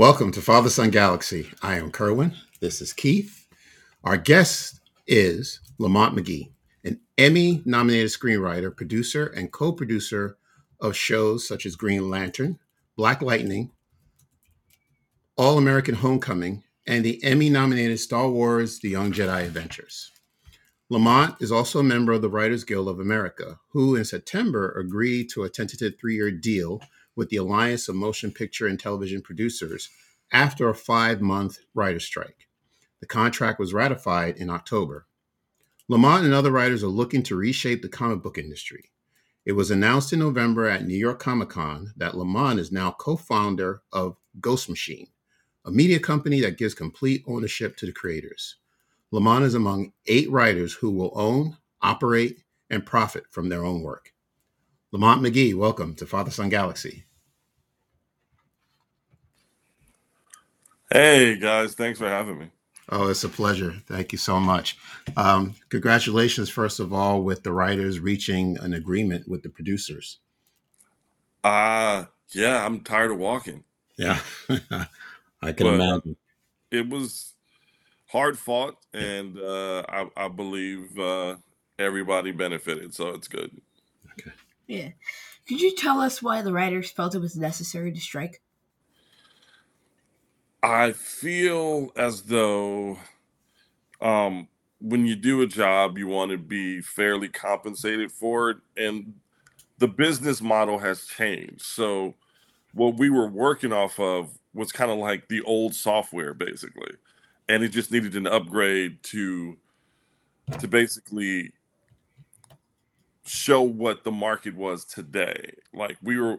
Welcome to Father Son Galaxy. I am Kerwin. This is Keith. Our guest is Lamont Magee, an Emmy nominated screenwriter, producer, and co producer of shows such as Green Lantern, Black Lightning, All American Homecoming, and the Emmy nominated Star Wars The Young Jedi Adventures. Lamont is also a member of the Writers Guild of America, who in September agreed to a tentative three year deal with the Alliance of Motion Picture and Television Producers after a five month writer strike. The contract was ratified in October. Lamont and other writers are looking to reshape the comic book industry. It was announced in November at New York Comic Con that Lamont is now co founder of Ghost Machine, a media company that gives complete ownership to the creators. Lamont is among eight writers who will own, operate, and profit from their own work. Lamont Magee, welcome to Father Son Galaxy. Hey guys, thanks for having me. Oh, it's a pleasure. Thank you so much. Um, congratulations, first of all, with the writers reaching an agreement with the producers. Uh yeah, I'm tired of walking. Yeah, I can But imagine. it was hard fought and uh I, I believe uh everybody benefited, so it's good. Yeah. Could you tell us why the writers felt it was necessary to strike? I feel as though um when you do a job you want to be fairly compensated for it and the business model has changed. So what we were working off of was kind of like the old software basically. And it just needed an upgrade to to basically show what the market was today. Like we were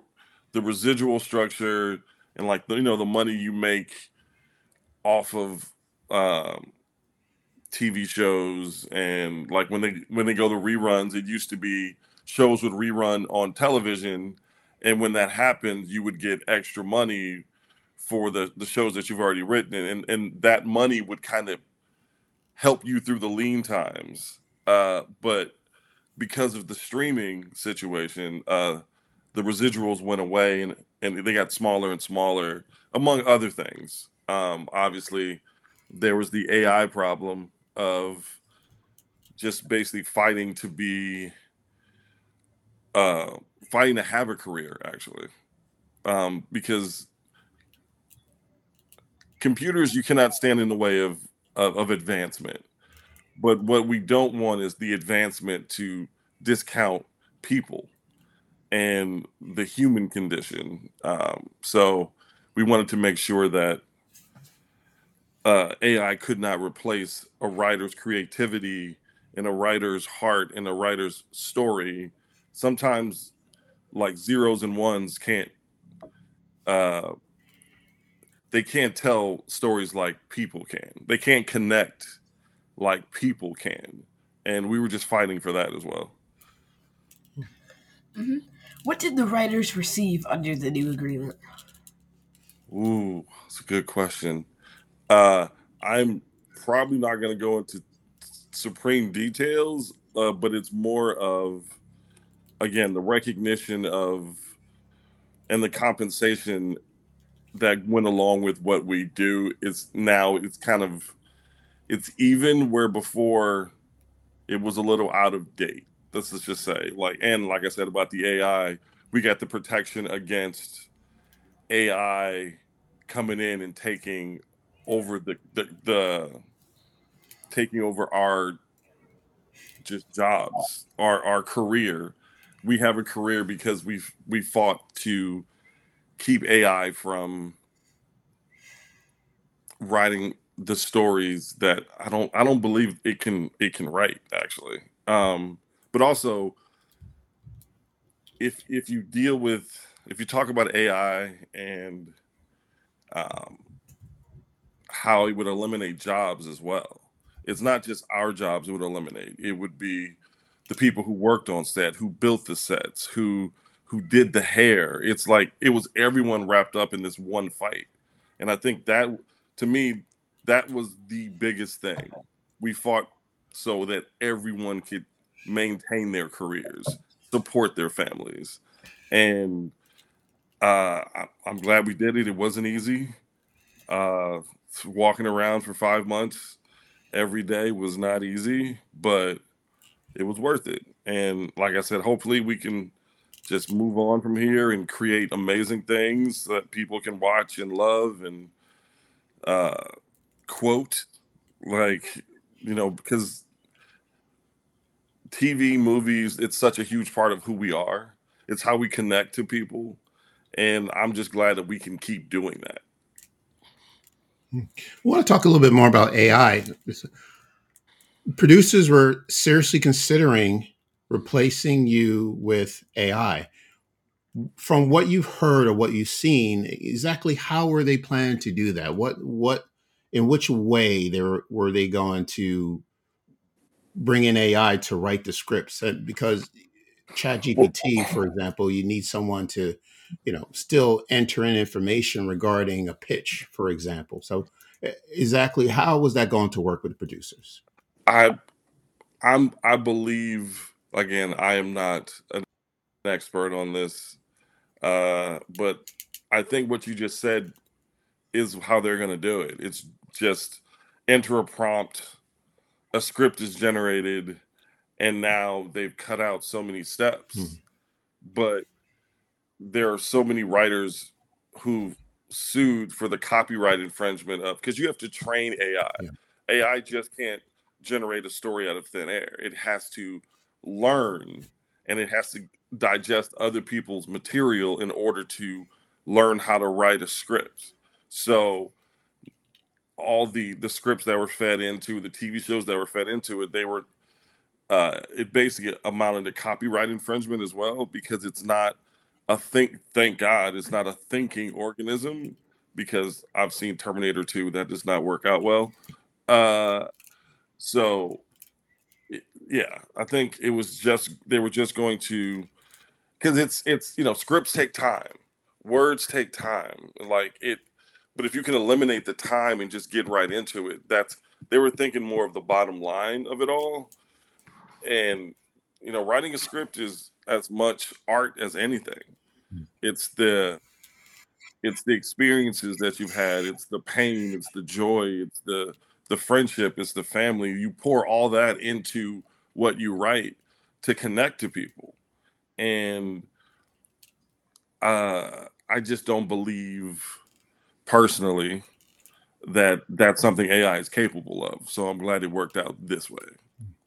the residual structure and like the, you know the money you make off of um TV shows and like when they when they go to reruns, it used to be shows would rerun on television, and when that happened, you would get extra money for the the shows that you've already written, and and that money would kind of help you through the lean times. Uh, but because of the streaming situation, uh, the residuals went away, and and they got smaller and smaller, among other things. Um, obviously, there was the AI problem of just basically fighting to be uh fighting to have a career actually um because computers you cannot stand in the way of of, of advancement but what we don't want is the advancement to discount people and the human condition um so we wanted to make sure that uh, AI could not replace a writer's creativity and a writer's heart and a writer's story. Sometimes, like zeros and ones can't uh, they can't tell stories like people can. They can't connect like people can, and we were just fighting for that as well. hmm What did the writers receive under the new agreement? Ooh, that's a good question. Uh, I'm probably not going to go into supreme details, uh, but it's more of again the recognition of and the compensation that went along with what we do is now it's kind of it's even where before it was a little out of date. Let's just say like and like I said about the AI, we got the protection against AI coming in and taking over the the, the taking over our just jobs, our our career. We have a career because we've we fought to keep AI from writing the stories that I don't I don't believe it can it can write actually. Um, but also if if you deal with if you talk about AI and um, how it would eliminate jobs as well. It's not just our jobs it would eliminate. It would be the people who worked on set, who built the sets, who who did the hair. It's like it was everyone wrapped up in this one fight. And I think that to me that was the biggest thing. We fought so that everyone could maintain their careers, support their families. And uh, I'm glad we did it. It wasn't easy. Uh, walking around for five months every day was not easy, but it was worth it. And like I said, hopefully we can just move on from here and create amazing things that people can watch and love and uh, quote like you know because TV, movies, it's such a huge part of who we are. It's how we connect to people. And I'm just glad that we can keep doing that. Hmm. I want to talk a little bit more about AI. Producers were seriously considering replacing you with AI. From what you've heard or what you've seen, exactly how were they planning to do that? What what in which way they were, were they going to bring in AI to write the scripts? Because ChatGPT, for example, you need someone to, you know, still enter in information regarding a pitch, for example. So, exactly how was that going to work with the producers? I, I'm, I believe again, I am not an expert on this, uh, but I think what you just said is how they're going to do it. It's just enter a prompt, a script is generated, and now they've cut out so many steps. Hmm. But there are so many writers who sued for the copyright infringement of because you have to train AI. Yeah. AI just can't generate a story out of thin air. It has to learn and it has to digest other people's material in order to learn how to write a script. So all the the scripts that were fed into the TV shows that were fed into it, they were uh, it basically amounted to copyright infringement as well because it's not a think. Thank God, it's not a thinking organism because I've seen Terminator 2 that does not work out well. Uh, so yeah, I think it was just they were just going to because it's it's you know scripts take time, words take time, like it but if you can eliminate the time and just get right into it, that's they were thinking more of the bottom line of it all. And you know, writing a script is as much art as anything. Hmm. It's the it's the experiences that you've had, it's the pain, it's the joy, it's the the friendship, it's the family. You pour all that into what you write to connect to people. And uh I just don't believe personally that that's something AI is capable of. So I'm glad it worked out this way.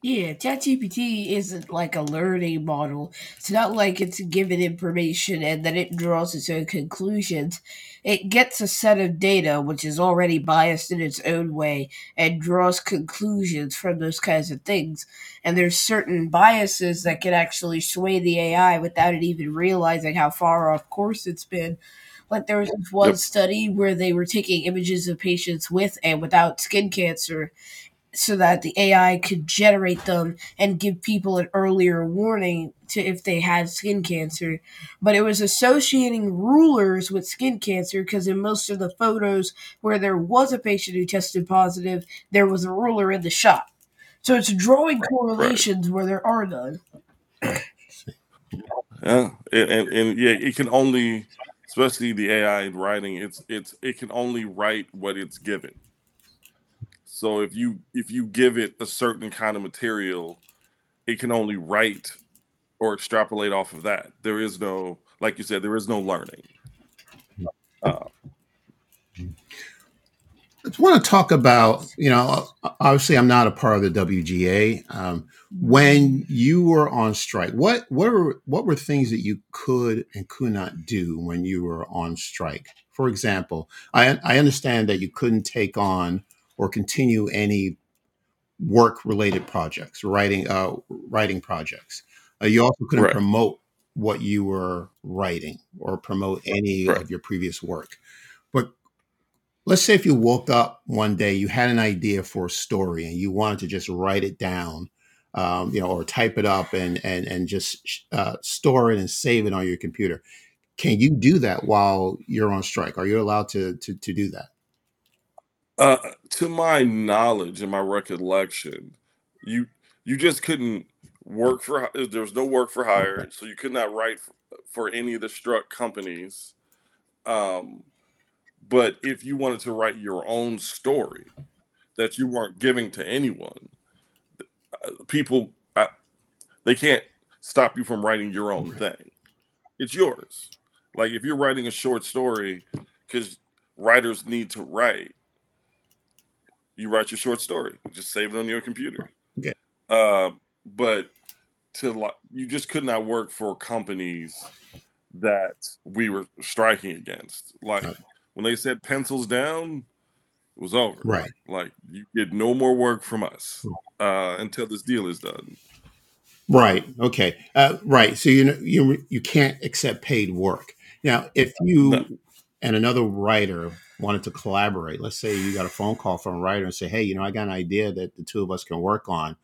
Yeah, ChatGPT isn't like a learning model. It's not like it's given information and then it draws its own conclusions. It gets a set of data which is already biased in its own way and draws conclusions from those kinds of things. And there's certain biases that can actually sway the AI without it even realizing how far off course it's been. Like there was one yep. study where they were taking images of patients with and without skin cancer so that the AI could generate them and give people an earlier warning to if they had skin cancer. But it was associating rulers with skin cancer because in most of the photos where there was a patient who tested positive, there was a ruler in the shot. So it's drawing correlations right. where there are none. Yeah, and, and, and yeah, it can only especially the AI writing, it's it's it can only write what it's given. So if you if you give it a certain kind of material, it can only write or extrapolate off of that. There is no, like you said, there is no learning. I want to talk about, you know, obviously I'm not a part of the WGA. Um, when you were on strike, what what were what were things that you could and could not do when you were on strike? For example, I I understand that you couldn't take on or continue any work related projects, writing uh, writing projects. Uh, you also couldn't right. promote what you were writing or promote any right. of your previous work let's say if you woke up one day, you had an idea for a story and you wanted to just write it down, um, you know, or type it up and and and just uh, store it and save it on your computer. Can you do that while you're on strike? Are you allowed to to, to do that? Uh, to my knowledge and my recollection, you you just couldn't work for. There was no work for hire, okay. so you could not write for, for any of the struck companies. Um, But if you wanted to write your own story that you weren't giving to anyone, uh, people I, they can't stop you from writing your own thing. It's yours. Like if you're writing a short story, because writers need to write, you write your short story. Just save it on your computer. Yeah. Uh, but to like, you just could not work for companies that we were striking against. Like. When they said pencils down, it was over. Right. Like you get no more work from us uh, until this deal is done. Right. Okay. Uh, right. So you know you you can't accept paid work. Now, if you No. and another writer wanted to collaborate, let's say you got a phone call from a writer and say, "Hey, you know, I got an idea that the two of us can work on."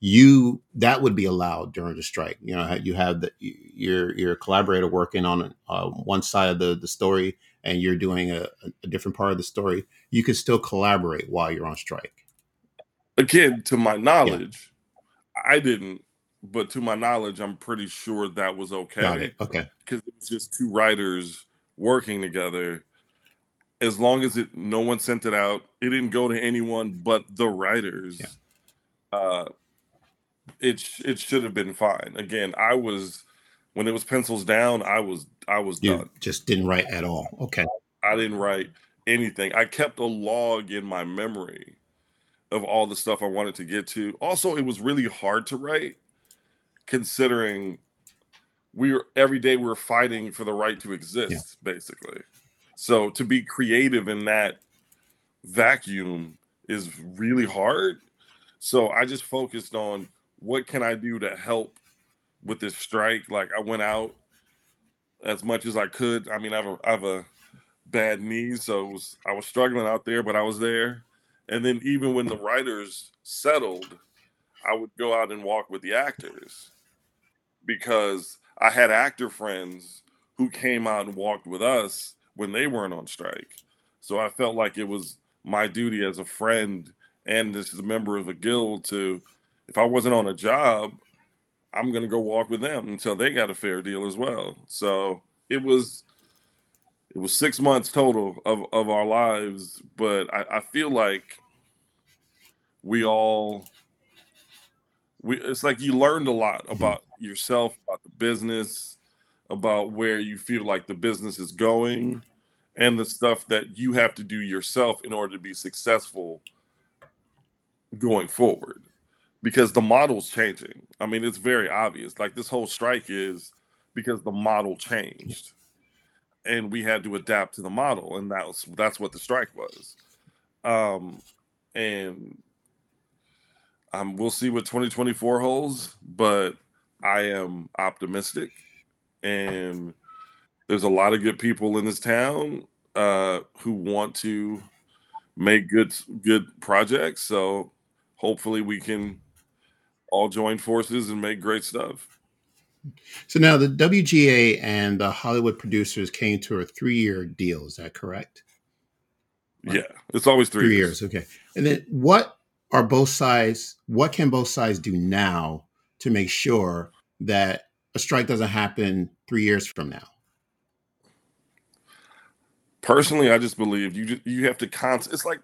You that would be allowed during the strike. You know, you have the your your collaborator working on uh, one side of the the story, and you're doing a, a different part of the story. You can still collaborate while you're on strike. Again, to my knowledge, I didn't, but to my knowledge, I'm pretty sure that was Got okay it. Okay. because it was just two writers working together. As long as it, no one sent it out, it didn't go to anyone but the writers. Yeah. Uh, it it should have been fine. Again, I was when it was pencils down. I was I was You done. just didn't write at all. Okay. I didn't write anything. I kept a log in my memory of all the stuff I wanted to get to. Also, it was really hard to write considering we were every day we were fighting for the right to exist, basically. So to be creative in that vacuum is really hard. So I just focused on what can I do to help with this strike. Like I went out as much as I could. I mean, I have a, I have a bad knee, so was, I was struggling out there, but I was there. And then even when the writers settled, I would go out and walk with the actors because I had actor friends who came out and walked with us when they weren't on strike. So I felt like it was my duty as a friend and as a member of a guild to, if I wasn't on a job, I'm gonna go walk with them until they got a fair deal as well. So it was it was six months total of, of our lives, but I, I feel like we all we it's like you learned a lot about yourself, about the business, about where you feel like the business is going, and the stuff that you have to do yourself in order to be successful going forward because the model's changing. I mean, it's very obvious. Like this whole strike is because the model changed, and we had to adapt to the model, and that was that's what the strike was. Um, and um, we'll see what 2024 holds, but I am optimistic, and there's a lot of good people in this town uh, who want to make good good projects. So hopefully we can all join forces and make great stuff. So now the WGA and the Hollywood producers came to a three-year deal. Is that correct? Right. Yeah, it's always three, Three years. years. Okay. And then what are both sides? What can both sides do now to make sure that a strike doesn't happen three years from now? Personally, I just believe you just, you have to const. It's like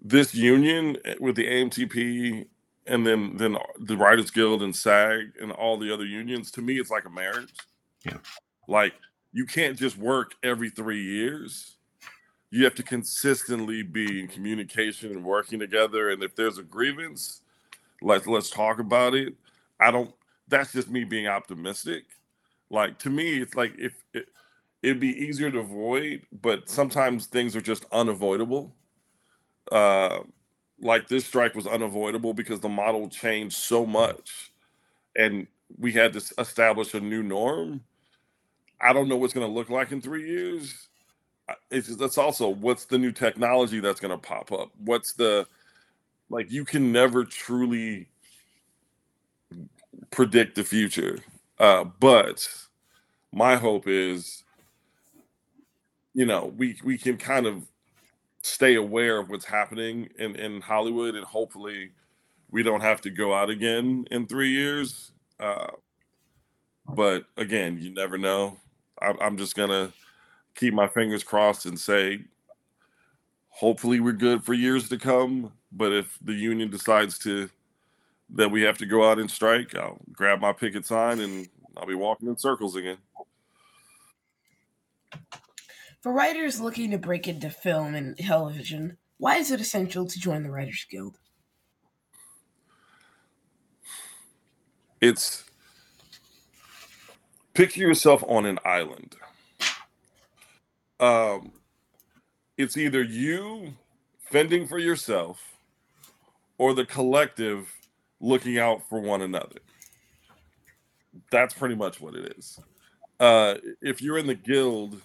this union with the AMTP and then then the Writers Guild and SAG and all the other unions. To me, it's like a marriage. Yeah. Like you can't just work every three years. You have to consistently be in communication and working together. And if there's a grievance, let's let's talk about it. I don't. That's just me being optimistic. Like to me, it's like if it, it'd be easier to avoid, but sometimes things are just unavoidable. Uh, like this strike was unavoidable because the model changed so much, and we had to establish a new norm. I don't know what's going to look like in three years. It's just, that's also what's the new technology that's going to pop up. What's the like you can never truly predict the future, uh, but my hope is you know we we can kind of stay aware of what's happening in in hollywood and hopefully we don't have to go out again in three years uh but again you never know i'm, I'm just gonna keep my fingers crossed and say, hopefully we're good for years to come. But if the union decides to that we have to go out and strike, I'll grab my picket sign and I'll be walking in circles again. For writers looking to break into film and television, why is it essential to join the Writers Guild? It's picture yourself on an island. Um, it's either you fending for yourself or the collective looking out for one another. That's pretty much what it is. Uh, if you're in the guild,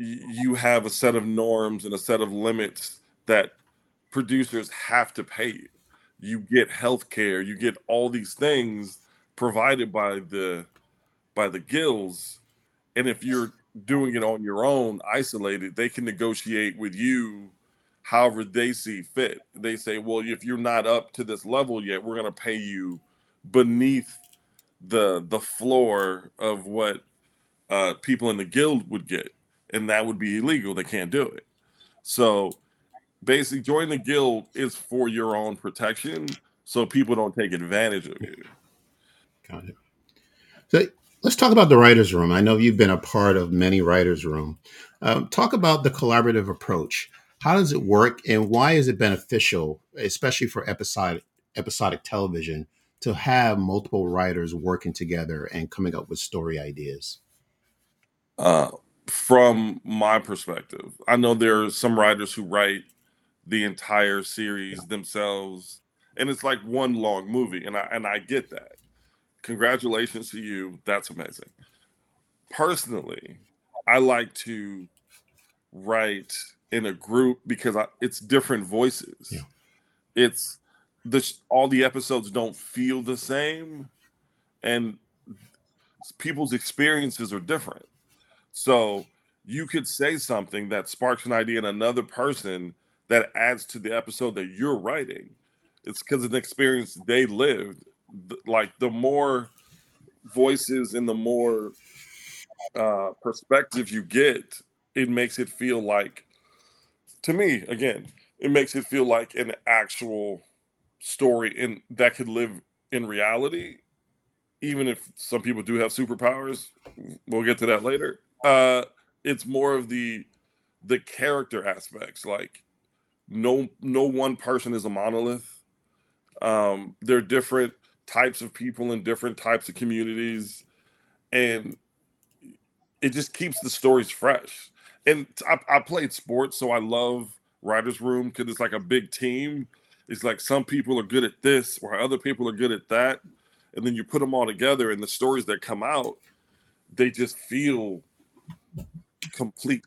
you have a set of norms and a set of limits that producers have to pay you. You get health care, you get all these things provided by the by the guilds. And if you're doing it on your own, isolated, they can negotiate with you however they see fit. They say, well, if you're not up to this level yet, we're going to pay you beneath the the floor of what uh, people in the guild would get and that would be illegal. They can't do it. So basically, join the guild is for your own protection, so people don't take advantage of you. Got it. So let's talk about the writers' room. I know you've been a part of many writers' room. Um, talk about the collaborative approach. How does it work, and why is it beneficial, especially for episodic episodic television, to have multiple writers working together and coming up with story ideas? Uh, from my perspective. I know there are some writers who write the entire series themselves, and it's like one long movie, and I and I get that. Congratulations to you. That's amazing. Personally, I like to write in a group because I, it's different voices. Yeah. It's the all the episodes don't feel the same, and people's experiences are different. So you could say something that sparks an idea in another person that adds to the episode that you're writing. It's because of the experience they lived. Like the more voices and the more uh, perspective you get, it makes it feel like, to me, again, it makes it feel like an actual story in that could live in reality even if some people do have superpowers we'll get to that later uh, it's more of the the character aspects. Like no no one person is a monolith. Um, there are different types of people in different types of communities, and it just keeps the stories fresh. And I, I played sports, so I love writers' room because it's like a big team. It's like some people are good at this, or other people are good at that, and then you put them all together, and the stories that come out, they just feel complete.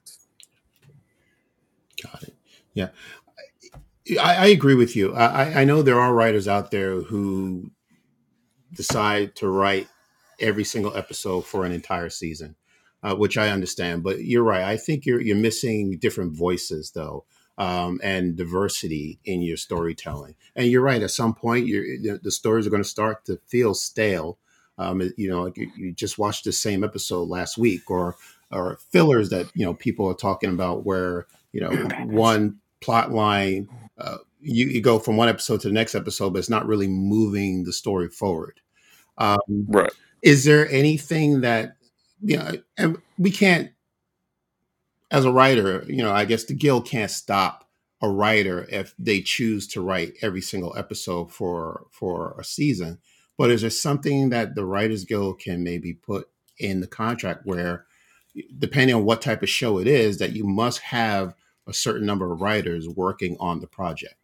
Got it. Yeah. I, I agree with you. I, I know there are writers out there who decide to write every single episode for an entire season, uh, which I understand. But you're right. I think you're you're missing different voices though, um, and diversity in your storytelling. And you're right. At some point, you're, the stories are going to start to feel stale. Um, you know, you, you, just watched the same episode last week, or or fillers that you know people are talking about where you know one plot line uh, you, you go from one episode to the next episode but it's not really moving the story forward. Um, right. is there anything that you know and we can't as a writer you know i guess the guild can't stop a writer if they choose to write every single episode for for a season. But is there something that the writers guild can maybe put in the contract where depending on what type of show it is, that you must have a certain number of writers working on the project.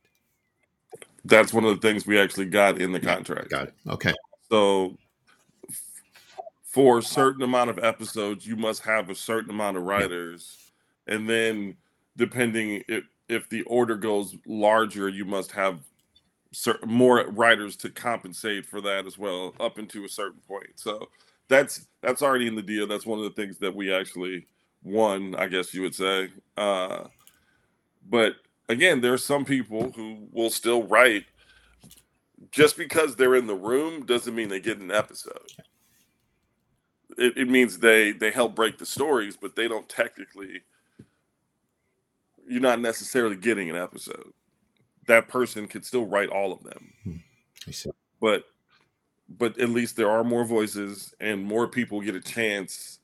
That's one of the things we actually got in the contract. Got it. Okay. So for a certain amount of episodes, you must have a certain amount of writers. And then depending if if the order goes larger, you must have more writers to compensate for that as well, up into a certain point. So that's that's already in the deal. That's one of the things that we actually won, I guess you would say. Uh, but again, there are some people who will still write just because they're in the room doesn't mean they get an episode. it, it means they they help break the stories, but they don't technically. You're not necessarily getting an episode. That person could still write all of them, see. but but at least there are more voices and more people get a chance.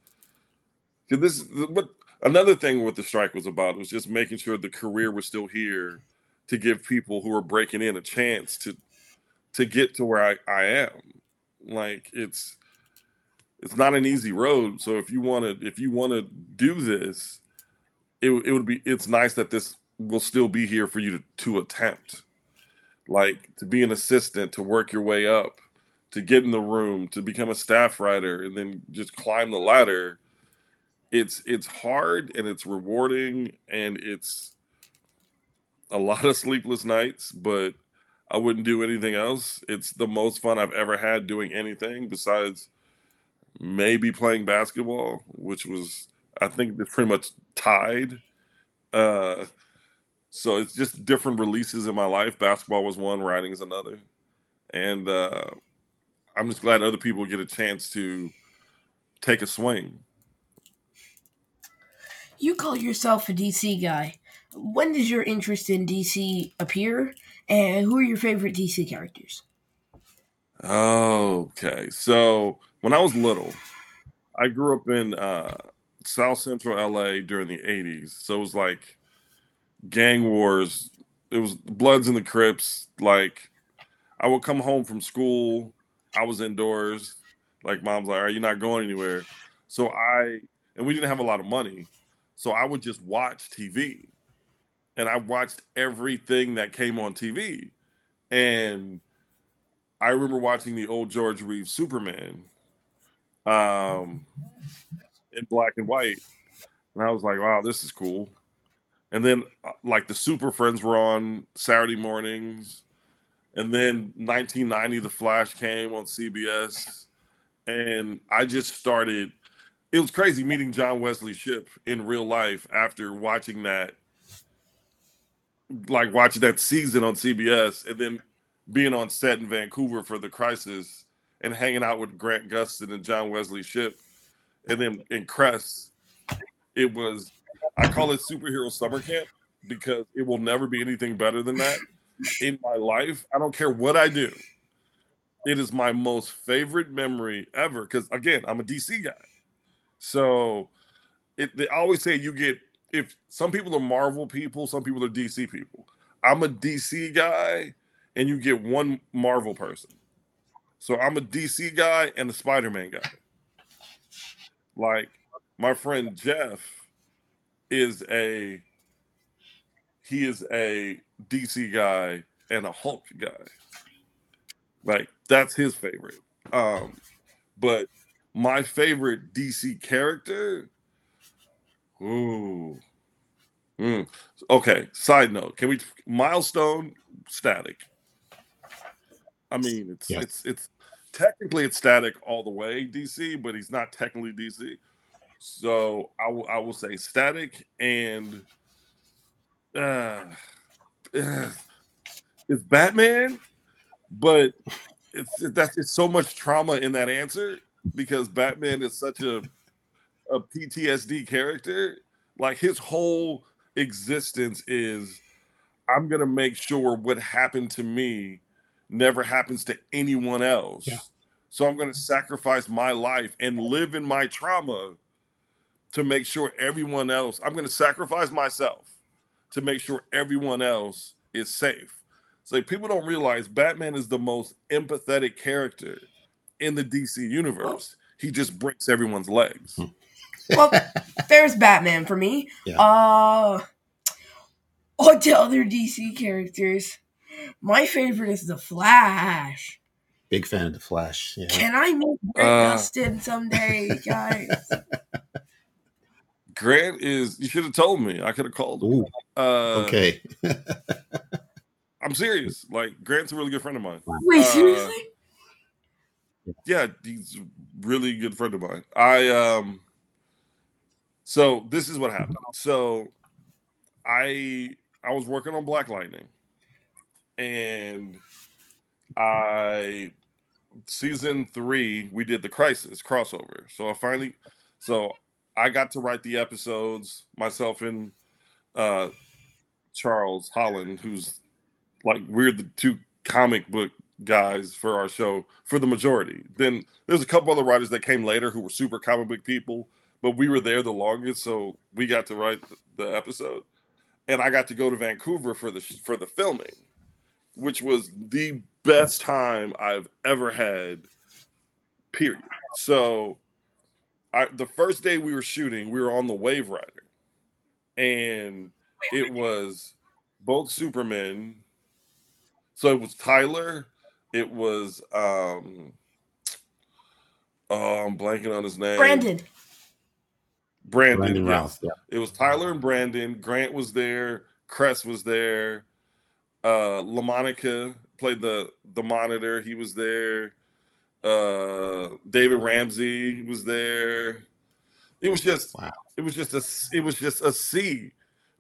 this, but another thing what the strike was about was just making sure the career was still here to give people who are breaking in a chance to to get to where I, I am. Like it's it's not an easy road. So if you want to if you want to do this, it, it would be it's nice that this will still be here for you to, to attempt. Like to be an assistant, to work your way up, to get in the room, to become a staff writer, and then just climb the ladder. It's it's hard and it's rewarding and it's a lot of sleepless nights, but I wouldn't do anything else. It's the most fun I've ever had doing anything besides maybe playing basketball, which was I think it's pretty much tied. Uh, so it's just different releases in my life. Basketball was one, writing is another, and uh, I'm just glad other people get a chance to take a swing. You call yourself a DC guy. When does your interest in DC appear? And who are your favorite DC characters? Okay, so when I was little, I grew up in uh, South Central LA during the 80s. So it was like gang wars. It was Bloods and the Crips. Like I would come home from school. I was indoors. Like mom's like, "Are you not going anywhere?" So I and we didn't have a lot of money, so I would just watch TV, and I watched everything that came on TV, and I remember watching the old George Reeves Superman, um, in black and white, and I was like, "Wow, this is cool." And then, uh, like the Super Friends were on Saturday mornings, and then 1990, The Flash came on CBS, and I just started. It was crazy meeting John Wesley Shipp in real life after watching that, like watching that season on CBS, and then being on set in Vancouver for The Crisis and hanging out with Grant Gustin and John Wesley Shipp, and then in Cress, it was. I call it superhero summer camp because it will never be anything better than that in my life. I don't care what I do. It is my most favorite memory ever because again, I'm a DC guy. So it, they always say you get if some people are Marvel people, some people are DC people. I'm a DC guy, and you get one Marvel person. So I'm a DC guy and a Spider-Man guy. Like my friend Jeff is a he is a DC guy and a Hulk guy. Like that's his favorite. Um, but my favorite DC character. Ooh. Mm. Okay. Side note: Can we milestone static? I mean, it's Yeah. it's it's technically it's static all the way DC, but he's not technically DC. So I I will say static and uh, uh, it's Batman, but it's that's it's so much trauma in that answer because Batman is such a a PTSD character. Like his whole existence is I'm gonna make sure what happened to me never happens to anyone else. Yeah. So I'm gonna sacrifice my life and live in my trauma to make sure everyone else, I'm gonna sacrifice myself to make sure everyone else is safe. So people don't realize Batman is the most empathetic character in the DC universe. He just breaks everyone's legs. Well, there's Batman for me. Yeah. Uh, on to other DC characters. My favorite is the Flash. Big fan of the Flash. Yeah. Can I meet Grant Uh. Gustin someday, guys? Grant is you should have told me. I could have called him. Ooh, Uh, okay. I'm serious. Like Grant's a really good friend of mine. Wait, Uh, seriously? Yeah, he's a really good friend of mine. I um so this is what happened. So I I was working on Black Lightning and I season three, we did the Crisis crossover. So I finally, so I got to write the episodes myself and uh, Charles Holland, who's like we're the two comic book guys for our show for the majority. Then there's a couple other writers that came later who were super comic book people, but we were there the longest, so we got to write the episode. And I got to go to Vancouver for the for the filming, which was the best time I've ever had. Period. So, I the first day we were shooting, we were on the Wave Rider, and it was both Supermen. So it was Tyler, it was um oh, I'm blanking on his name. Brandon. Brandon, Brandon yes. Routh, yeah. It was Tyler and Brandon. Grant was there. Cress was there. Uh LaMonica played the the monitor. He was there. Uh David Ramsey was there. It was just Wow. it was just a it was just a sea.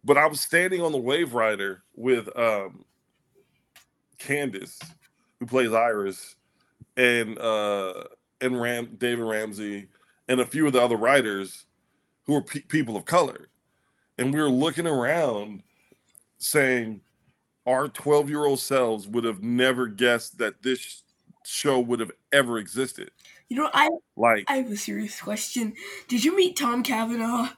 But I was standing on the wave rider with um Candice, who plays Iris, and uh and Ram David Ramsey and a few of the other writers who were pe- people of color. And we were looking around saying our 12 year old selves would have never guessed that this show would have ever existed. You know, I Like, I have a serious question. Did you meet Tom Cavanagh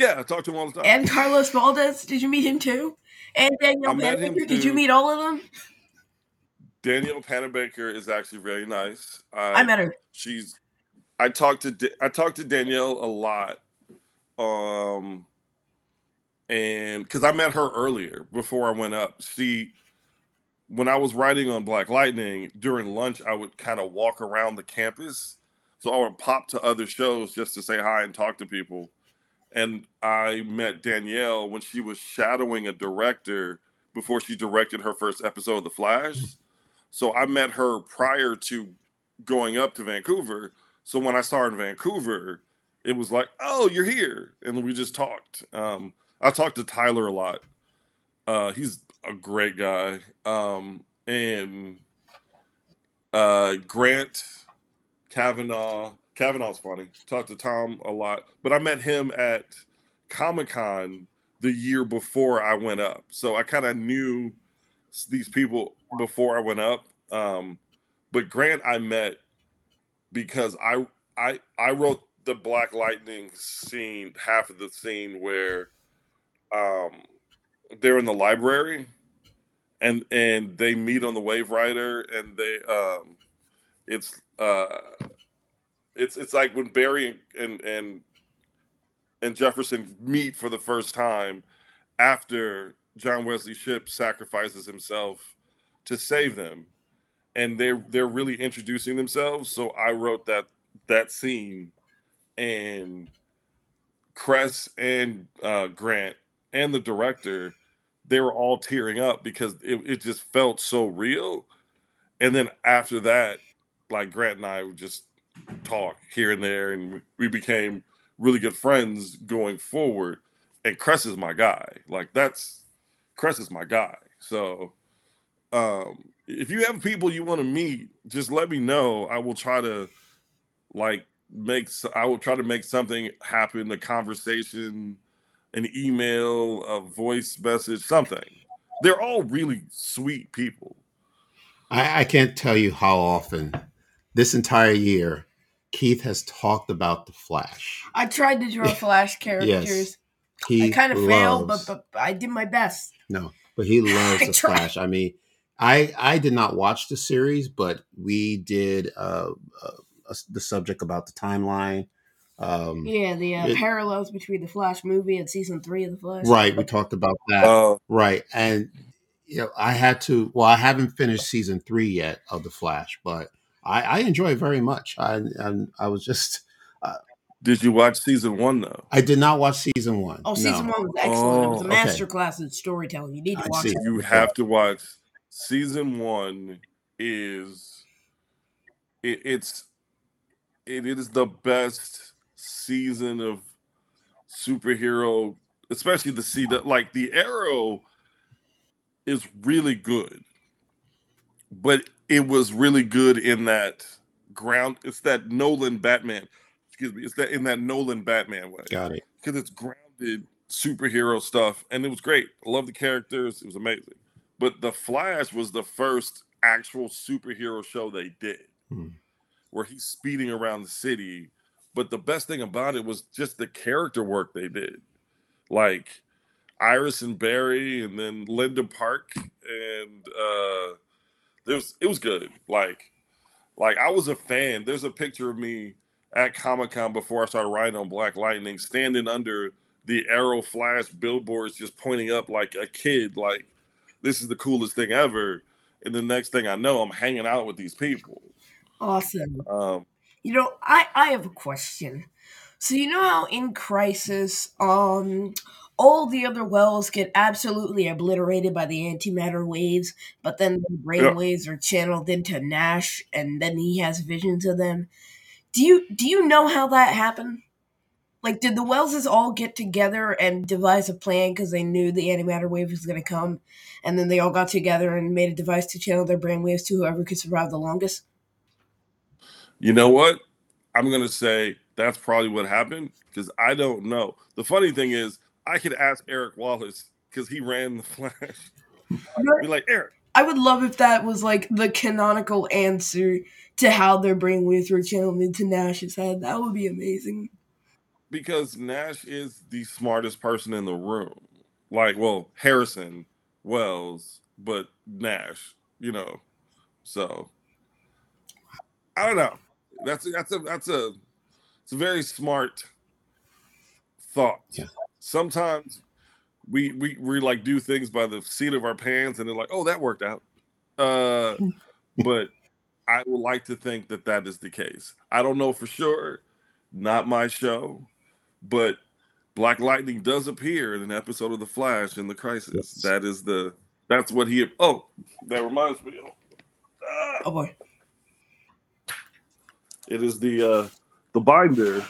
yeah, I talk to him all the time. and Carlos Valdes? Did you meet him too? And Danielle I met him Panabaker? Did you meet all of them? Danielle Panabaker is actually very nice. I, I met her. she's I talked to I talked to Danielle a lot. Um and cuz I met her earlier before I went up. She when I was writing on Black Lightning during lunch I would kind of walk around the campus. So I would pop to other shows just to say hi and talk to people. And I met Danielle when she was shadowing a director before she directed her first episode of The Flash. So I met her prior to going up to Vancouver. So when I saw her in Vancouver, it was like, "Oh, you're here," and we just talked. Um, I talked to Tyler a lot. Uh, he's a great guy, um, and uh, Grant Cavanagh. Cavanagh's funny. Talked to Tom a lot, but I met him at Comic Con the year before I went up, so I kind of knew these people before I went up. Um, but Grant I met because I I I wrote the Black Lightning scene, half of the scene where um they're in the library and and they meet on the Wave Rider and they um it's uh it's it's like when Barry and and and Jefferson meet for the first time after John Wesley Shipp sacrifices himself to save them and they're they're really introducing themselves. So I wrote that that scene and Cress and uh, Grant and the director they were all tearing up because it, it just felt so real. And then after that like Grant and I would just talk here and there and we became really good friends going forward. And Cress is my guy. Like that's Cress is my guy. So um if you have people you want to meet just let me know. I will try to like make I will try to make something happen a conversation an email a voice message something they're all really sweet people I, I can't tell you how often this entire year Keith has talked about the Flash. I tried to draw Flash characters. He I kind of failed, but, but I did my best. no, but he loves the tried. Flash. I mean, I I did not watch the series, but we did uh, uh, uh, the subject about the timeline. Um, Yeah, the uh, It- parallels between the Flash movie and season three of the Flash. Right, we talked about that. uh, Right, and you know, I had to. Well, I haven't finished season three yet of the Flash, but I, I enjoy it very much. I and I was just. did you watch season one though I did not watch season one. Oh, season no. one was excellent. it was Oh, a okay. in storytelling. You need to I watch see. it. you have to watch season one is it, it's it is the best season of superhero especially the C like the arrow is really good but it was really good in that ground. It's that Nolan Batman. Excuse me. It's that in that Nolan Batman way. Got it. Because it's grounded superhero stuff, and it was great. I love the characters. It was amazing. But the Flash was the first actual superhero show they did, Hmm. where he's speeding around the city. But the best thing about it was just the character work they did, like Iris and Barry, and then Linda Park, and uh, there's it was good. Like, like I was a fan. There's a picture of me at Comic Con before I started riding on Black Lightning, standing under the Arrow Flash billboards, just pointing up like a kid, like this is the coolest thing ever. And the next thing I know, I'm hanging out with these people. Awesome. Um, You know, I I have a question. So you know how in Crisis, um, all the other wells get absolutely obliterated by the antimatter waves, but then the brain waves are channeled into Nash, and then he has visions of them. Do you do you know how that happened? Like, did the Wellses all get together and devise a plan because they knew the antimatter wave was going to come, and then they all got together and made a device to channel their brain waves to whoever could survive the longest? You know what? I'm gonna say that's probably what happened because I don't know. The funny thing is, I could ask Eric Wallace because he ran the Flash. Be like, Eric, I would love if that was like the canonical answer to how their brainwaves were channeled into Nash's head. That would be amazing. because Nash is the smartest person in the room. Like, well, Harrison, Wells, but Nash, you know. So I don't know. That's a, that's a that's a it's a very smart thought. Yeah. Sometimes we we we like do things by the seat of our pants, and they're like, oh, that worked out. Uh, but I would like to think that that is the case. I don't know for sure. Not my show, but Black Lightning does appear in an episode of The Flash in the Crisis. Yes. That is the that's what he. Oh, that reminds me. Ah, Oh boy. It is the uh the binder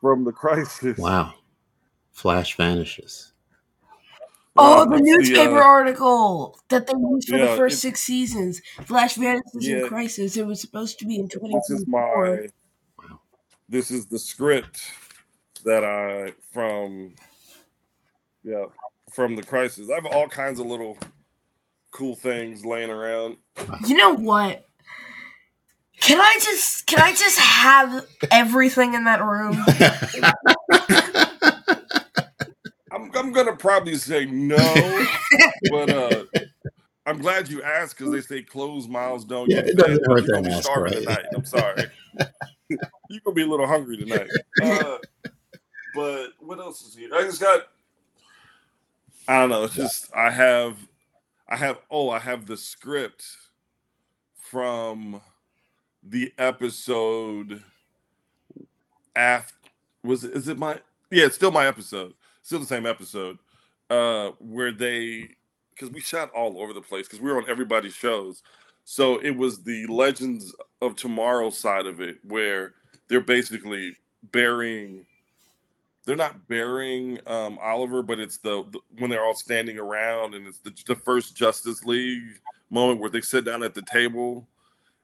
from the Crisis. Wow. Flash vanishes. Oh, Uh, the it's newspaper uh, article that they used for yeah, the first six seasons. Flash vanishes Yeah. in Crisis. It was supposed to be in this is my Wow. this is the script that I from yeah from the crisis. I have all kinds of little cool things laying around. You know what? Can I just can I just have everything in that room? I'm I'm gonna probably say no, but uh I'm glad you asked because they say closed mouths don't Yeah, get it doesn't fed, hurt you're to gonna be ask, starving right? tonight. I'm sorry. you're gonna be a little hungry tonight. Uh, but what else is here? I just got I don't know. It's just I have I have oh I have the script from the episode after was is it my yeah it's still my episode. Still the same episode uh where they because we shot all over the place because we were on everybody's shows. So it was the legends of tomorrow side of it where they're basically burying they're not burying um oliver but it's the, the when they're all standing around and it's the, the first justice league moment where they sit down at the table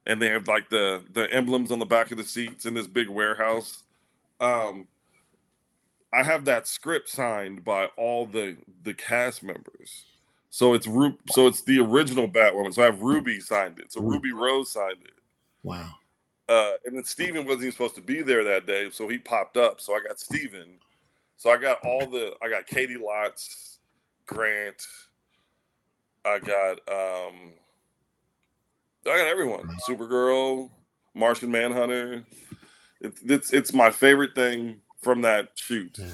and they have like the the emblems on the back of the seats in this big warehouse um I have that script signed by all the the cast members. So it's Ru- so it's the original Batwoman. So I have Ruby signed it. So Ruby Rose signed it. wow. Uh, and then Stephen wasn't even supposed to be there that day, so he popped up. So I got Stephen. So I got all the I got Caity Lotz, Grant. I got um I got everyone. Supergirl, Martian Manhunter. It's it's it's my favorite thing from that shoot Yeah.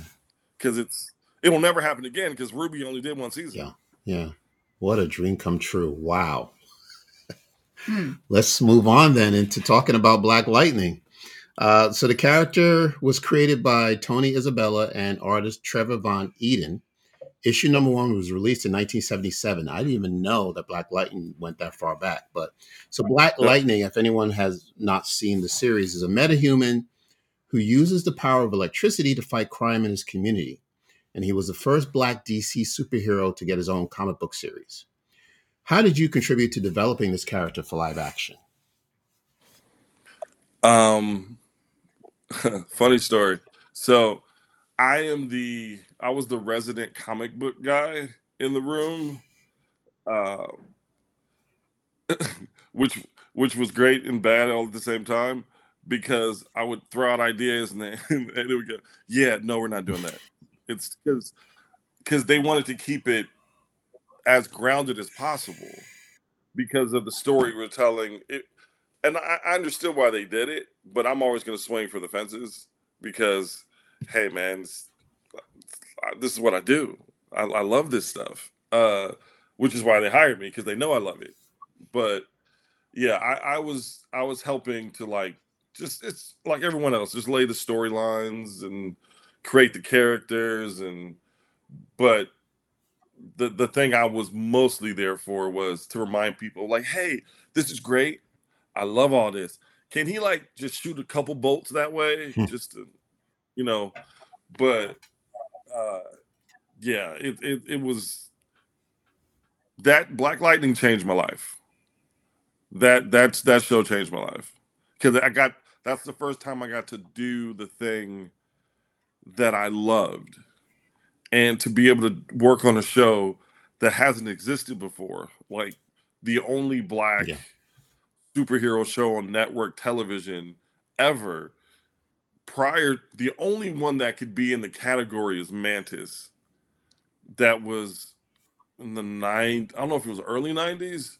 because it's it will never happen again because Ruby only did one season. Yeah. Yeah. What a dream come true. Wow. Hmm. Let's move on then into talking about Black Lightning. Uh, so the character was created by Tony Isabella and artist Trevor Von Eeden. Issue number one was released in 1977. I didn't even know that Black Lightning went that far back. But so Black Lightning, if anyone has not seen the series, is a metahuman who uses the power of electricity to fight crime in his community. And he was the first black DC superhero to get his own comic book series. How did you contribute to developing this character for live action? Um, funny story. So, I am the I was the resident comic book guy in the room, uh, which which was great and bad all at the same time because I would throw out ideas and then and it would go, yeah, no, we're not doing that. It's because because they wanted to keep it as grounded as possible because of the story we're telling. It, and I, I understood why they did it, but I'm always going to swing for the fences because, hey, man, this is what I do. I, I love this stuff, uh, which is why they hired me because they know I love it. But yeah, I, I was I was helping to like just it's like everyone else, just lay the storylines and create the characters and but the the thing I was mostly there for was to remind people like, hey, this is great. I love all this. Can he like just shoot a couple bolts that way? Hmm. just to, you know, but uh yeah, it, it it was that Black Lightning changed my life. That that's that show changed my life. Cause I got that's the first time I got to do the thing that I loved and to be able to work on a show that hasn't existed before, like the only black yeah. superhero show on network television ever. Prior, the only one that could be in the category is Mantis. That was in the nine. I don't know if it was early '90s,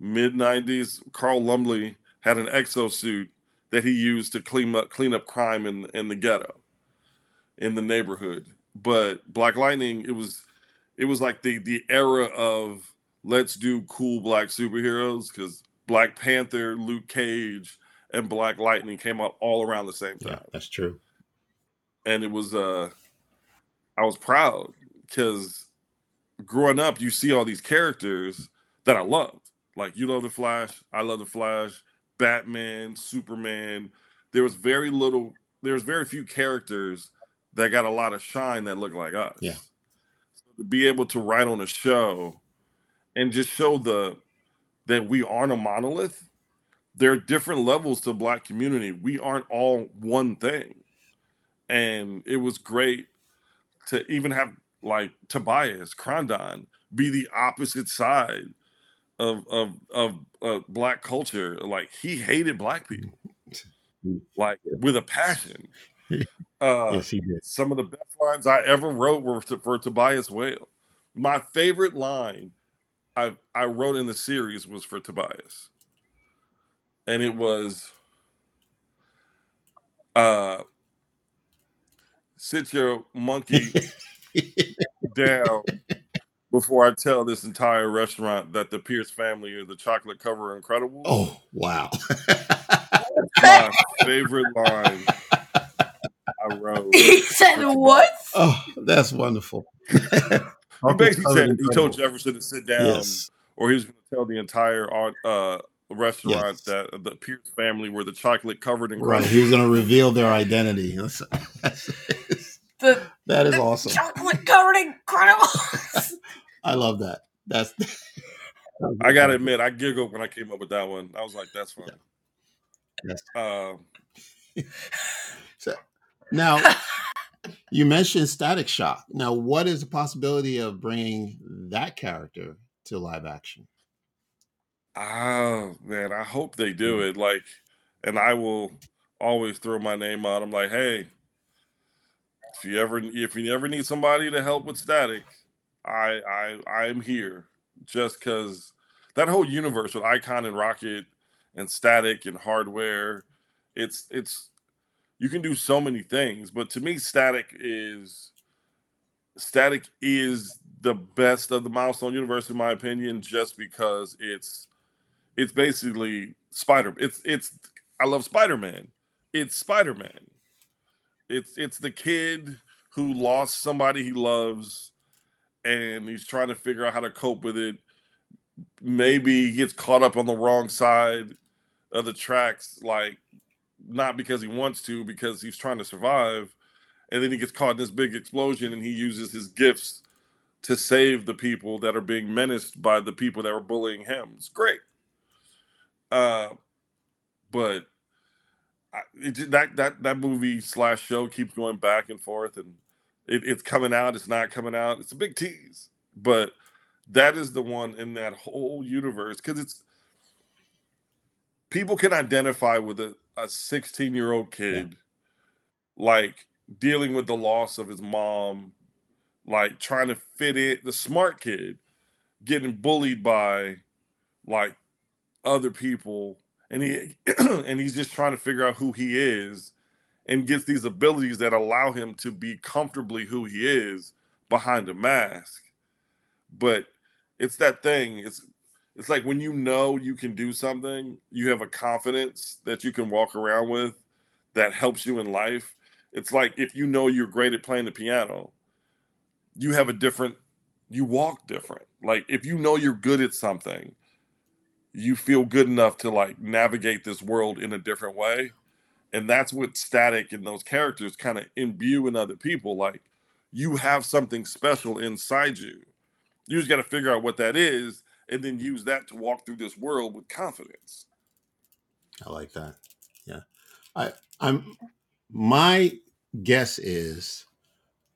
mid '90s. Carl Lumbly had an exosuit that he used to clean up clean up crime in in the ghetto, in the neighborhood but Black Lightning, it was it was like the the era of let's do cool black superheroes because Black Panther, Luke Cage, and Black Lightning came out all around the same time. Yeah, that's true. And it was uh I was proud because growing up, you see all these characters that I loved. Like you love the Flash, I love the Flash, Batman, Superman. There was very little, there was very few characters that got a lot of shine that looked like us. Yeah. So to be able to write on a show and just show the that we aren't a monolith. There are different levels to black community. We aren't all one thing. And it was great to even have like Tobias Krondon be the opposite side of of of uh, black culture. Like he hated black people, like with a passion. Uh, yes, he did. Some of the best lines I ever wrote were to, for Tobias Whale. My favorite line I I wrote in the series was for Tobias, and it was, uh, "Sit your monkey down." Before I tell this entire restaurant that the Pierce family are the chocolate cover incredible. Oh wow! my favorite line I wrote. He said what? Oh, that's wonderful. he basically said he told Jefferson to sit down, yes. or he was going to tell the entire uh, restaurant yes. that the Pierce family were the chocolate covered in right. He was going to reveal their identity. the, that is awesome. Chocolate covered incredible. I love that. That's. I gotta admit, I giggled when I came up with that one. I was like, "That's funny." Yeah. Yes. Um, so, now, you mentioned Static Shock. Now, what is the possibility of bringing that character to live action? Oh man, I hope they do mm. it. Like, and I will always throw my name out. I'm like, hey, if you ever if you ever need somebody to help with Static, I I I am here. Just because that whole universe with Icon and Rocket and Static and Hardware, it's it's you can do so many things, but to me, static is static is the best of the milestone universe in my opinion, just because it's it's basically Spider. It's it's I love Spider Man. It's Spider Man. It's it's the kid who lost somebody he loves, and he's trying to figure out how to cope with it. Maybe he gets caught up on the wrong side of the tracks, like not because he wants to, because he's trying to survive. And then he gets caught in this big explosion and he uses his gifts to save the people that are being menaced by the people that were bullying him. It's great. Uh, but I, it, that that that movie slash show keeps going back and forth, and it, it's coming out, it's not coming out. It's a big tease, but that is the one in that whole universe because it's people can identify with a, a 16 year old kid yeah. like dealing with the loss of his mom like trying to fit it the smart kid getting bullied by like other people and he and he's just trying to figure out who he is and gets these abilities that allow him to be comfortably who he is behind a mask. But it's that thing it's it's like when you know you can do something you have a confidence that you can walk around with that helps you in life. It's like if you know you're great at playing the piano you have a different you walk different. Like if you know you're good at something you feel good enough to like navigate this world in a different way. And that's what static and those characters kind of imbue in other people like you have something special inside you. You just got to figure out what that is and then use that to walk through this world with confidence. I like that. Yeah. I i'm my guess is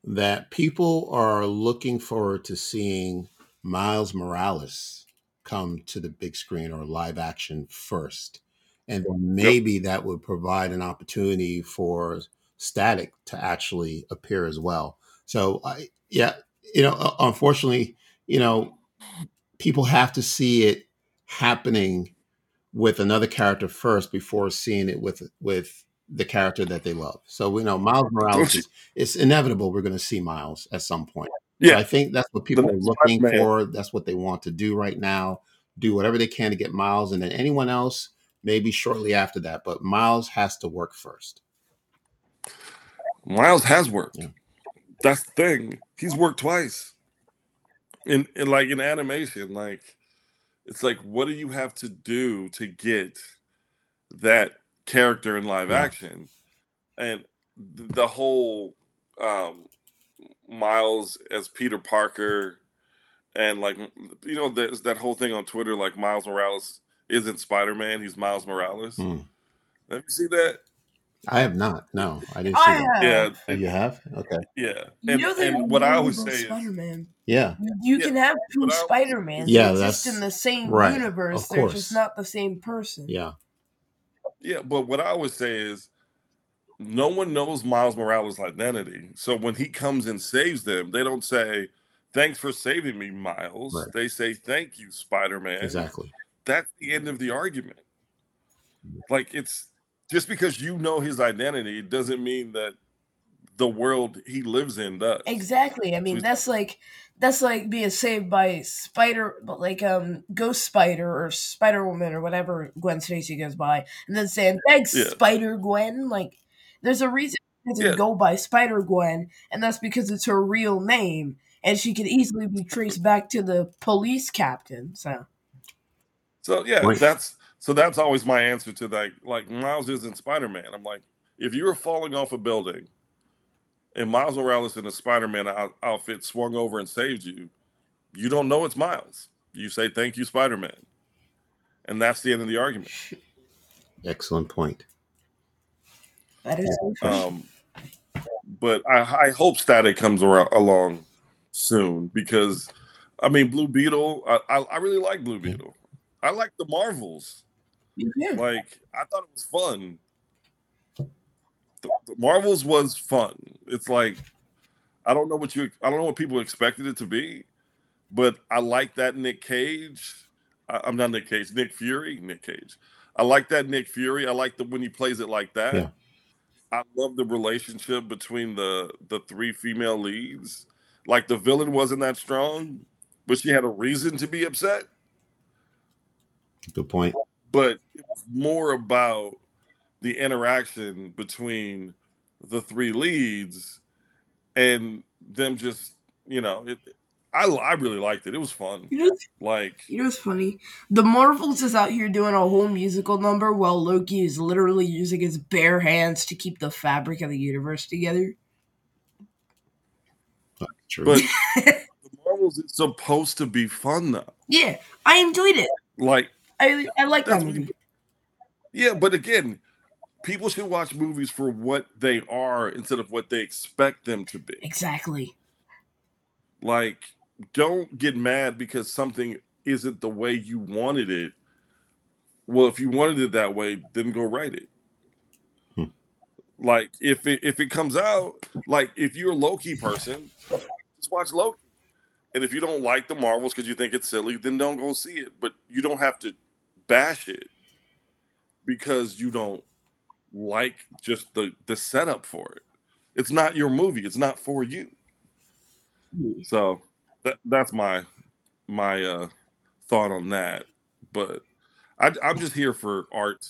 that people are looking forward to seeing Miles Morales come to the big screen or live action first. And maybe yep. that would provide an opportunity for Static to actually appear as well. So, I, yeah, you know, unfortunately, you know, people have to see it happening with another character first before seeing it with with the character that they love. So we know Miles Morales is it's inevitable we're going to see Miles at some point. Yeah, so I think that's what people are looking for. That's what they want to do right now. Do whatever they can to get Miles, and then anyone else maybe shortly after that. But Miles has to work first. Miles has worked. Yeah. That's the thing. He's worked twice. In, in like in animation, like it's like what do you have to do to get that character in live yeah. action, and the whole um, Miles as Peter Parker, and like you know, there's that whole thing on Twitter, like Miles Morales isn't Spider Man, he's Miles Morales. Mm. Have you see that? I have not. No, I didn't see I that. Have. Yeah, you have. Okay. Yeah, and, you know and what I always say Spider-Man. Yeah, you can have two Spider Mans. Yeah, that's just in the same right, universe. They're just not the same person. Yeah. Yeah, but what I always say is no one knows Miles Morales' identity. So when he comes and saves them, they don't say, Thanks for saving me, Miles. Right. They say, Thank you, Spider Man. Exactly. That's the end of the argument. Like it's just because you know his identity doesn't mean that the world he lives in does. Exactly. I mean, that's like that's like being saved by Spider, but like um Ghost Spider or Spider Woman or whatever Gwen Stacy goes by, and then saying thanks yeah. Spider Gwen. Like, there's a reason to yeah. go by Spider Gwen, and that's because it's her real name, and she can easily be traced back to the police captain. So, so yeah, that's so that's always my answer to that. Like Miles isn't Spider Man. I'm like, if you were falling off a building and Miles Morales in a Spider-Man outfit swung over and saved you, you don't know it's Miles. You say thank you, Spider-Man, and that's the end of the argument. Excellent point. That is um, but I, I, hope Static comes around, along soon because, I mean, Blue Beetle. I, I, I really like Blue Beetle. I like the Marvels. Like I thought it was fun the, Marvels was fun. It's like I don't know what you I don't know what people expected it to be, but I like that Nick Cage. I, am not Nick Cage, Nick Fury, Nick Cage. I like that Nick Fury. I like the when he plays it like that. Yeah. I love the relationship between the the three female leads. Like the villain wasn't that strong, but she had a reason to be upset. Good point. But it was more about the interaction between the three leads and them just you know it, I, I really liked it. It was fun. You know, like you know, it's funny. The Marvels is out here doing a whole musical number while Loki is literally using his bare hands to keep the fabric of the universe together. True. But the Marvels is supposed to be fun though. Yeah, I enjoyed it. Like I I like that movie. Yeah, but again, people should watch movies for what they are instead of what they expect them to be. Exactly. Like, don't get mad because something isn't the way you wanted it. Well, if you wanted it that way, then go write it. Hmm. Like, if it if it comes out, like if you're a Loki person, just watch Loki. And if you don't like the Marvels because you think it's silly, then don't go see it. But you don't have to bash it because you don't like just the the setup for it. It's not your movie. It's not for you. So that that's my my uh thought on that. But I, I'm just here for art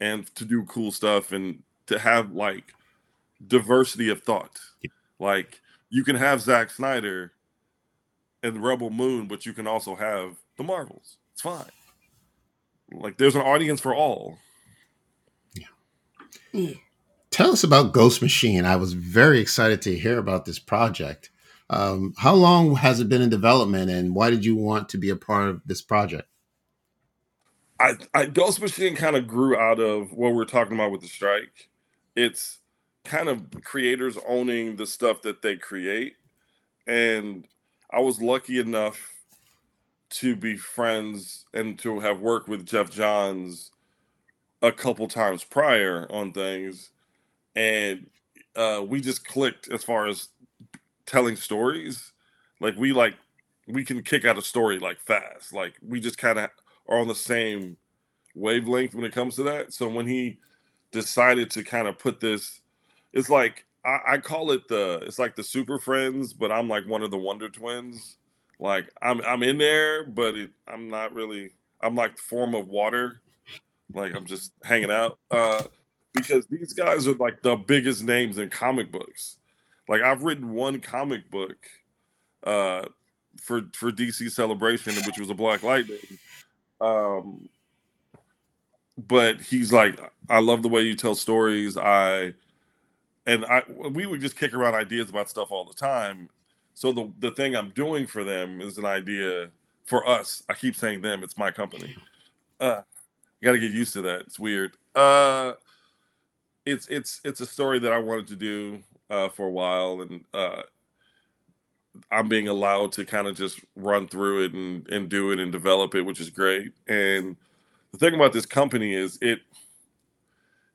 and to do cool stuff and to have like diversity of thought. Like you can have Zack Snyder and Rebel Moon, but you can also have the Marvels. It's fine. Like there's an audience for all. Yeah. Tell us about Ghost Machine. I was very excited to hear about this project. Um, how long has it been in development, and why did you want to be a part of this project? I, I Ghost Machine kind of grew out of what we are talking about with the strike. It's kind of creators owning the stuff that they create. And I was lucky enough to be friends and to have worked with Geoff Johns a couple times prior on things. And uh, we just clicked as far as telling stories. Like we like we can kick out a story like fast. Like we just kind of are on the same wavelength when it comes to that. So when he decided to kind of put this, it's like I, I, call it the it's like the Super Friends, but I'm like one of the Wonder Twins. Like I'm I'm in there, but it, I'm not really. I'm like the form of water. Like I'm just hanging out. Uh, because these guys are like the biggest names in comic books. Like I've written one comic book uh for for DC Celebration, which was a Black Lightning. Um but he's like, I love the way you tell stories. I and I we would just kick around ideas about stuff all the time. So the the thing I'm doing for them is an idea for us. I keep saying them, it's my company. Uh gotta get used to that. It's weird. Uh it's it's it's a story that I wanted to do uh, for a while, and uh, I'm being allowed to kind of just run through it and and do it and develop it, which is great. And the thing about this company is it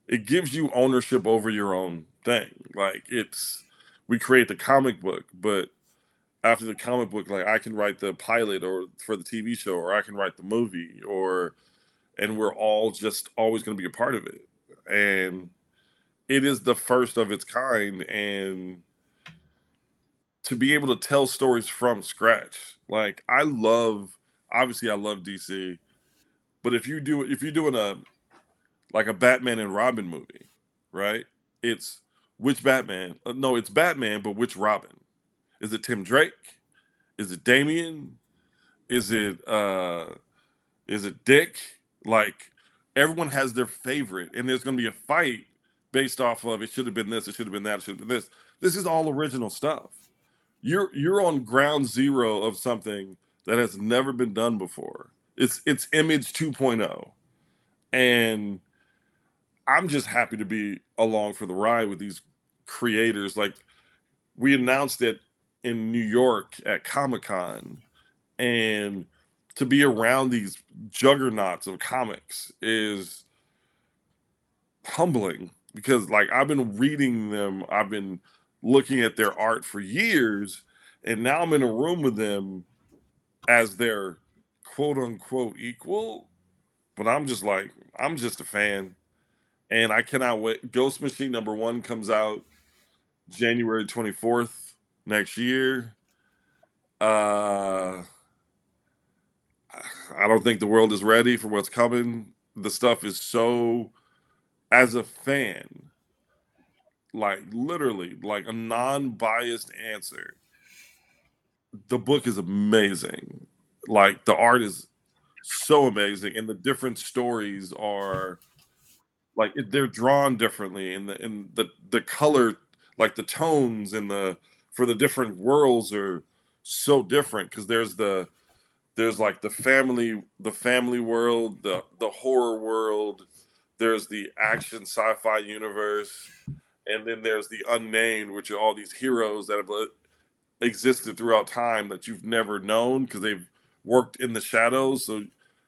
it gives you ownership over your own thing. Like it's we create the comic book, but after the comic book, like I can write the pilot or for the TV show, or I can write the movie, or and we're all just always going to be a part of it. And it is the first of its kind and to be able to tell stories from scratch like i love obviously i love dc but if you do if you're doing a like a batman and robin movie right it's which batman uh, no it's batman but which robin? Is it tim drake? Is it damian is it uh is it dick? Like everyone has their favorite and there's going to be a fight based off of it should have been this, it should have been that, it should have been this. This is all original stuff. You're you're on ground zero of something that has never been done before. It's it's image 2.0. And I'm just happy to be along for the ride with these creators. Like we announced it in New York at Comic Con, and to be around these juggernauts of comics is humbling because like I've been reading them, I've been looking at their art for years, and now I'm in a room with them as their quote unquote equal. But I'm just like, I'm just a fan. And I cannot wait. Ghost Machine number one comes out January 24th next year. Uh I don't think the world is ready for what's coming. The stuff is so as a fan, like literally, like a non-biased answer, the book is amazing. Like the art is so amazing, and the different stories are like they're drawn differently, and the and the the color, like the tones and the for the different worlds are so different because there's the there's like the family the family world the the horror world there's the action sci-fi universe and then there's the unnamed which are all these heroes that have uh, existed throughout time that you've never known because they've worked in the shadows so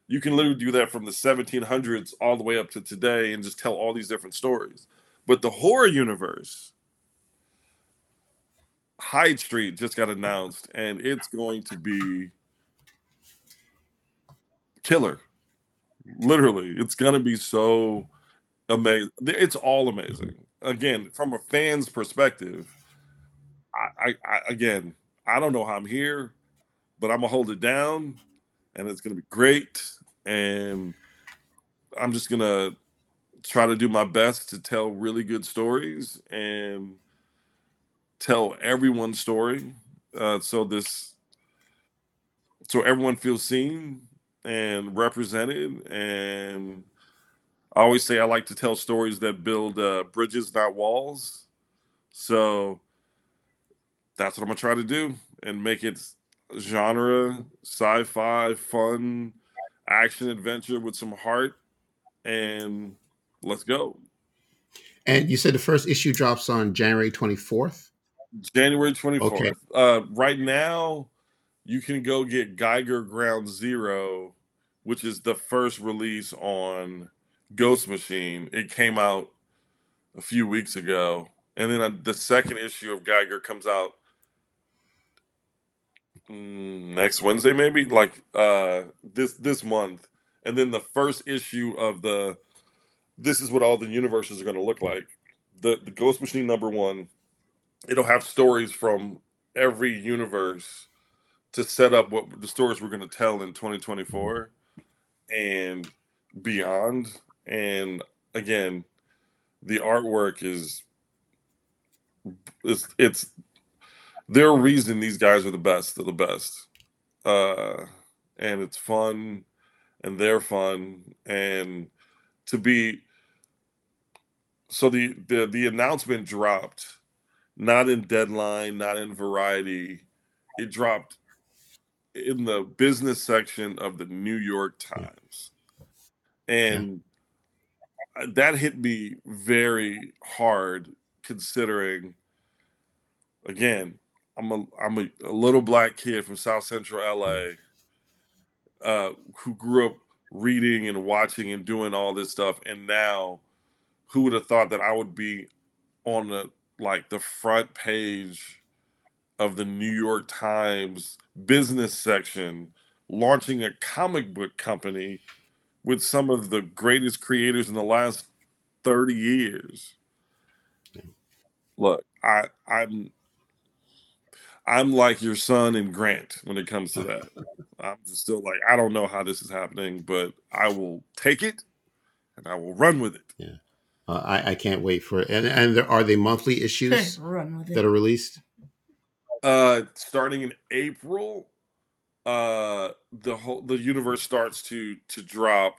you can literally do that from the 1700s all the way up to today and just tell all these different stories but the horror universe Hyde Street just got announced, and it's going to be killer. Literally, it's gonna be so amazing. It's all amazing. Again, from a fan's perspective, I, I, I again, I don't know how I'm here, but I'm gonna hold it down, and it's gonna be great. And I'm just gonna try to do my best to tell really good stories and tell everyone's story. Uh, so this, so everyone feels seen and represented. And I always say I like to tell stories that build uh, bridges, not walls. So that's what I'm gonna try to do and make it genre, sci-fi, fun, action adventure with some heart, and let's go. And you said the first issue drops on January 24th. January 24th. Okay. Uh, right now, you can go get Geiger Ground Zero, which is the first release on Ghost Machine. It came out a few weeks ago, and then uh, the second issue of Geiger comes out mm, next Wednesday, maybe like uh, this this month, and then the first issue of the this is what all the universes are going to look like. The the Ghost Machine number one, it'll have stories from every universe to set up what the stories we're going to tell in 2024 and beyond. And again, the artwork is it's it's their reason these guys are the best of the best. Uh and it's fun and they're fun and to be so the the the announcement dropped not in deadline not in variety it dropped in the business section of the New York Times. And yeah. that hit me very hard considering again, I'm a I'm a, a, little black kid from South Central LA uh, who grew up reading and watching and doing all this stuff and now who would have thought that I would be on the like the front page of the New York Times business section launching a comic book company with some of the greatest creators in the last 30 years. Look, I I'm I'm like your son and Grant when it comes to that. I'm just still like I don't know how this is happening, but I will take it and I will run with it. Yeah. Uh, I, I can't wait for it. And and there, are they monthly issues that are released? Uh, starting in April, uh, the whole the universe starts to to drop.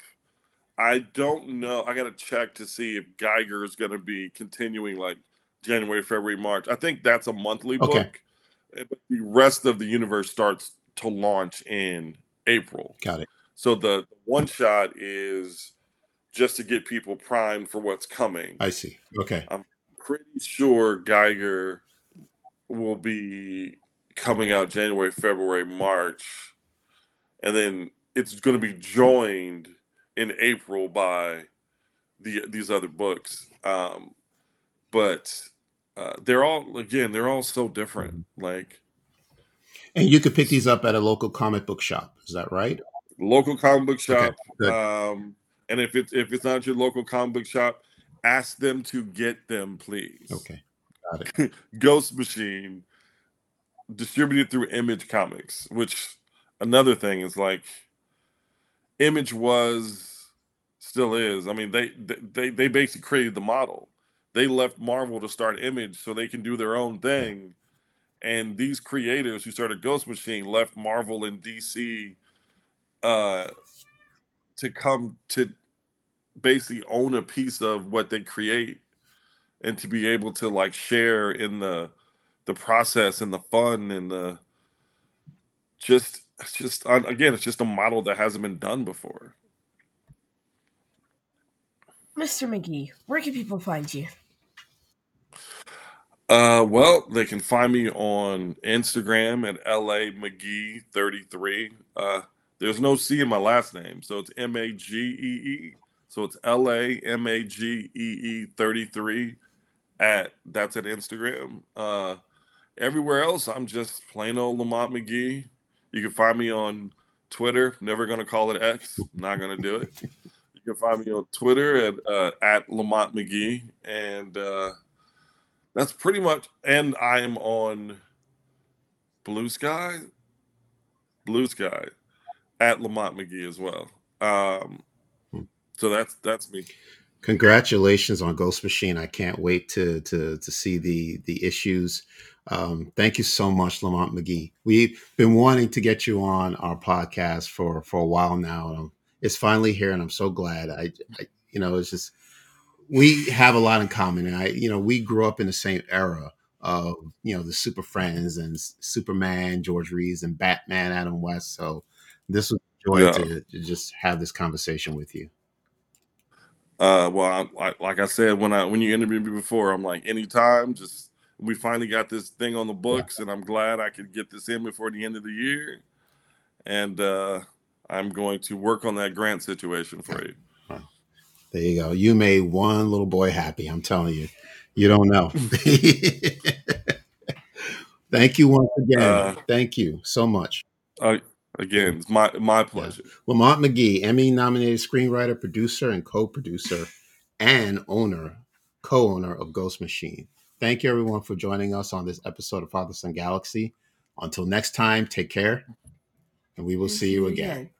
I don't know. I got to check to see if Geiger is going to be continuing like January, February, March. I think that's a monthly okay. book. Eh, but the rest of the universe starts to launch in April. Got it. So the one shot is just to get people primed for what's coming. I see. Okay. I'm pretty sure Geiger will be coming out January, February, March, and then it's going to be joined in April by the these other books. Um, but uh, they're all again, they're all so different. Like, and you could pick these up at a local comic book shop. Is that right? Local comic book shop. Okay, um, and if it's if it's not your local comic book shop, ask them to get them, please. Okay. Ghost Machine distributed through Image Comics, which another thing is like Image was still is. I mean, they they they basically created the model. They left Marvel to start Image so they can do their own thing. And these creators who started Ghost Machine left Marvel and DC uh, to come to basically own a piece of what they create and to be able to like share in the the process and the fun and the just it's just again, it's just a model that hasn't been done before. Mr. Magee, where can people find you? Uh, well, they can find me on Instagram at LA Magee 33. Uh, there's no C in my last name, so it's M A G E E. So it's L A M A G E E 33 at that's at Instagram. Uh, everywhere else, I'm just plain old Lamont Magee. You can find me on Twitter. Never gonna call it X. Not gonna do it. You can find me on Twitter at uh, at Lamont Magee, and uh, that's pretty much. And I am on Blue Sky. Blue Sky at Lamont Magee as well. Um, so that's that's me. Congratulations on Ghost Machine. I can't wait to to to see the the issues. Um, thank you so much, Lamont Magee. We've been wanting to get you on our podcast for for a while now. It's finally here, and I'm so glad. I, I you know, it's just we have a lot in common. And I, you know, we grew up in the same era of you know the Super Friends and Superman, George Reeves, and Batman, Adam West. So this was a joy yeah. to, to, just have this conversation with you. Uh, well, I, like I said when I when you interviewed me before, I'm like anytime. Just we finally got this thing on the books, and I'm glad I could get this in before the end of the year. And uh, I'm going to work on that grant situation for you. There you go. You made one little boy happy. I'm telling you. You don't know. Thank you once again. Uh, Thank you so much. Uh, again, it's my my pleasure. Yeah. Lamont Magee, Emmy nominated screenwriter, producer, and co-producer, and owner, co-owner of Ghost Machine. Thank you everyone for joining us on this episode of Father Son Galaxy. Until next time, take care, and we will see you again.